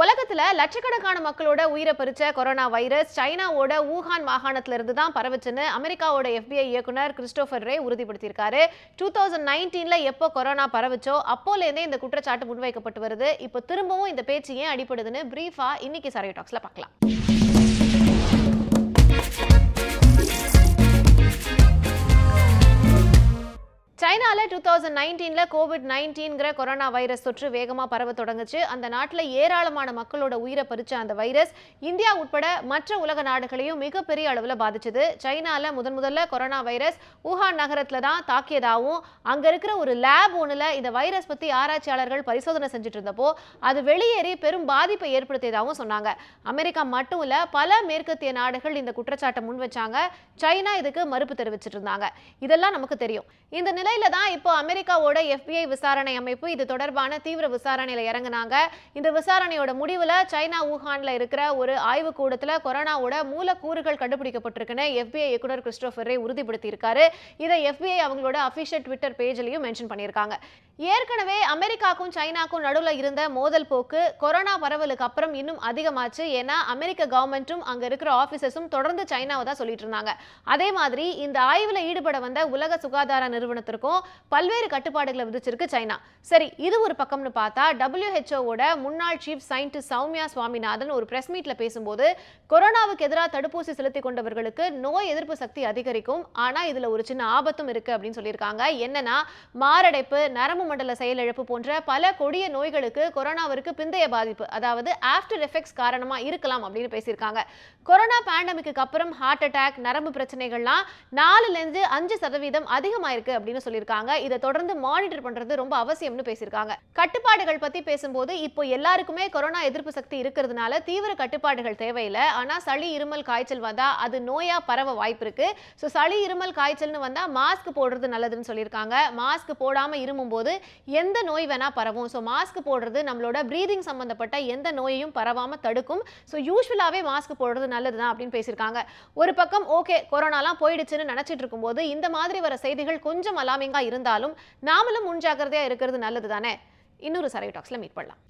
உலகத்துல லட்சக்கணக்கான மக்களோட உயிரை பறிச்ச கொரோனா வைரஸ் சைனாவோட ஊஹான் மாகாணத்திலிருந்து தான் பரவச்சுன்னு அமெரிக்காவோட எஃபிஐ இயக்குனர் கிறிஸ்டோபர் ரே உறுதிப்படுத்தியிருக்காரு. டூ தௌசண்ட் நைன்டீன்ல எப்போ கொரோனா பரவச்சோ அப்போலேருந்தே இந்த குற்றச்சாட்டு முன்வைக்கப்பட்டு வருது. இப்போ திரும்பவும் இந்த பேச்சு ஏன் அடிப்படுதுன்னு பிரீஃபா இன்னைக்கு சரையோ டாக்ஸ்ல பார்க்கலாம். தௌசண்ட் நைன்டீன்ல கோவிட் நைன்டீன்கிற கொரோனா வைரஸ் தொற்று வேகமாக பரவ தொடங்குச்சு. அந்த நாட்டில் ஏராளமான மக்களோட உயிரை பறிச்ச அந்த வைரஸ் இந்தியா உட்பட மற்ற உலக நாடுகளையும் மிகப்பெரிய அளவில் பாதிச்சது. சைனால முதன் முதல்ல கொரோனா வைரஸ் உஹான் நகரத்துல தான் தாக்கியதாகவும் அங்க இருக்கிற ஒரு லேப் ஒன்றுல இந்த வைரஸ் பத்தி ஆராய்ச்சியாளர்கள் பரிசோதனை செஞ்சுட்டு இருந்தப்போ அது வெளியேறி பெரும் பாதிப்பை ஏற்படுத்தியதாகவும் சொன்னாங்க. அமெரிக்கா மட்டும் இல்ல பல மேற்கத்திய நாடுகள் இந்த குற்றச்சாட்டை முன் வச்சாங்க சைனா இதுக்கு மறுப்பு தெரிவிச்சிட்டு இருந்தாங்க இதெல்லாம் நமக்கு தெரியும். இந்த நிலையில தான் இப்போ அமெரிக்காவோட எஃபிஐ விசாரணை அமைப்பு இது தொடர்பான தீவிர விசாரணையில இறங்குனாங்க. இந்த விசாரணையோட முடிவுல சைனா வூஹான்ல இருக்கிற ஒரு ஆய்வு கூடத்துல கொரோனாவோட மூலக்கூறுகள் கண்டுபிடிக்கப்பட்டிருக்குன்னு எஃபிஐ இயக்குனர் கிறிஸ்டோபர் ரே உறுதிப்படுத்தி இருக்காரு இதை எஃபிஐ அவங்களோட அபிஷியல் ட்விட்டர் பேஜ்லயும் மென்ஷன் பண்ணியிருக்காங்க. ஏற்கனவே அமெரிக்காக்கும் சைனாக்கும் நடுவுல இருந்த மோதல் போக்கு கொரோனா பரவலுக்கு அப்புறம் இன்னும் அதிகமாச்சு. ஏன்னா அமெரிக்க கவர்மெண்ட்டும் அங்க இருக்கிற ஆபீசர்ஸும் தொடர்ந்து சைனாவை தான் சொல்லிட்டு இருந்தாங்க. அதே மாதிரி இந்த ஆய்வுல ஈடுபட வந்த உலக சுகாதார நிறுவனத்திற்கும் பல்வேறு கட்டுப்பாடுகளை விதிச்சிருக்கு சைனா. சரி இது ஒரு பக்கம்னு பார்த்தா டபிள்யூஹெச்ஓவோட முன்னாள் சீஃப் சயின்டிஸ்ட் சௌமியா சுவாமிநாதன் ஒரு பிரஸ் மீட்ல பேசும்போது கொரோனாவுக்கு எதிராக தடுப்பூசி செலுத்தி கொண்டவர்களுக்கு நோய் எதிர்ப்பு சக்தி அதிகரிக்கும் ஆனா இதுல ஒரு சின்ன ஆபத்தும் இருக்கு அப்படின்னு சொல்லியிருக்காங்க. என்னன்னா மாரடைப்பு நரம்பு மண்டல செயலிழப்பு போன்ற பல கொடிய நோய்களுக்கு கொரோனாவிற்கு பிந்தைய பாதிப்பு அதாவது ஆஃப்டர் எஃபெக்ட்ஸ் காரணமா இருக்கலாம் அப்படின்னு பேசியிருக்காங்க. கொரோனா பேண்டமிக்கு அப்புறம் ஹார்ட் அட்டாக் நரம்பு பிரச்சனைகள்லாம் நாலுல இருந்து அஞ்சு சதவீதம் அதிகமாயிருக்கு அப்படின்னு சொல்லியிருக்காங்க. இதை தொடர்ந்து மானிட்டர் பண்றது ரொம்ப அவசியம்னு பேசியிருக்காங்க. கட்டுப்பாடுகள் பத்தி பேசும்போது இப்போ எல்லாருக்குமே கொரோனா எதிர்ப்பு சக்தி இருக்கிறதுனால தீவிர கட்டுப்பாடுகள் தேவையில்லை. ஆனா சளி இருமல் காய்ச்சல் வந்தா அது நோயா பரவ வாய்ப்பு இருக்கு. ஸோ சளி இருமல் காய்ச்சல்னு வந்தா மாஸ்க் போடுறது நல்லதுன்னு சொல்லியிருக்காங்க. மாஸ்க் போடாம இருமும் போது எந்த நோய் வேணா பரவும். ஸோ மாஸ்க் போடுறது நம்மளோட ப்ரீதிங் சம்பந்தப்பட்ட எந்த நோயையும் பரவாம தடுக்கும். ஸோ யூஸ்வலாகவே மாஸ்க் போடுறது நல்லது தான் அப்படின்னு பேசியிருக்காங்க. ஒரு பக்கம் ஓகே கொரோனாலாம் போயிடுச்சுன்னு நினைச்சிட்டு இருக்கும்போது இந்த மாதிரி வர செய்திகள் கொஞ்சம் அலாமிங்கா இருந்தாலும் நாமளும் முன்ஜாகிரதையாக இருக்கிறது நல்லது தானே இன்னொரு சரைவ் டாக்ஸில் மீட் பண்ணலாம்.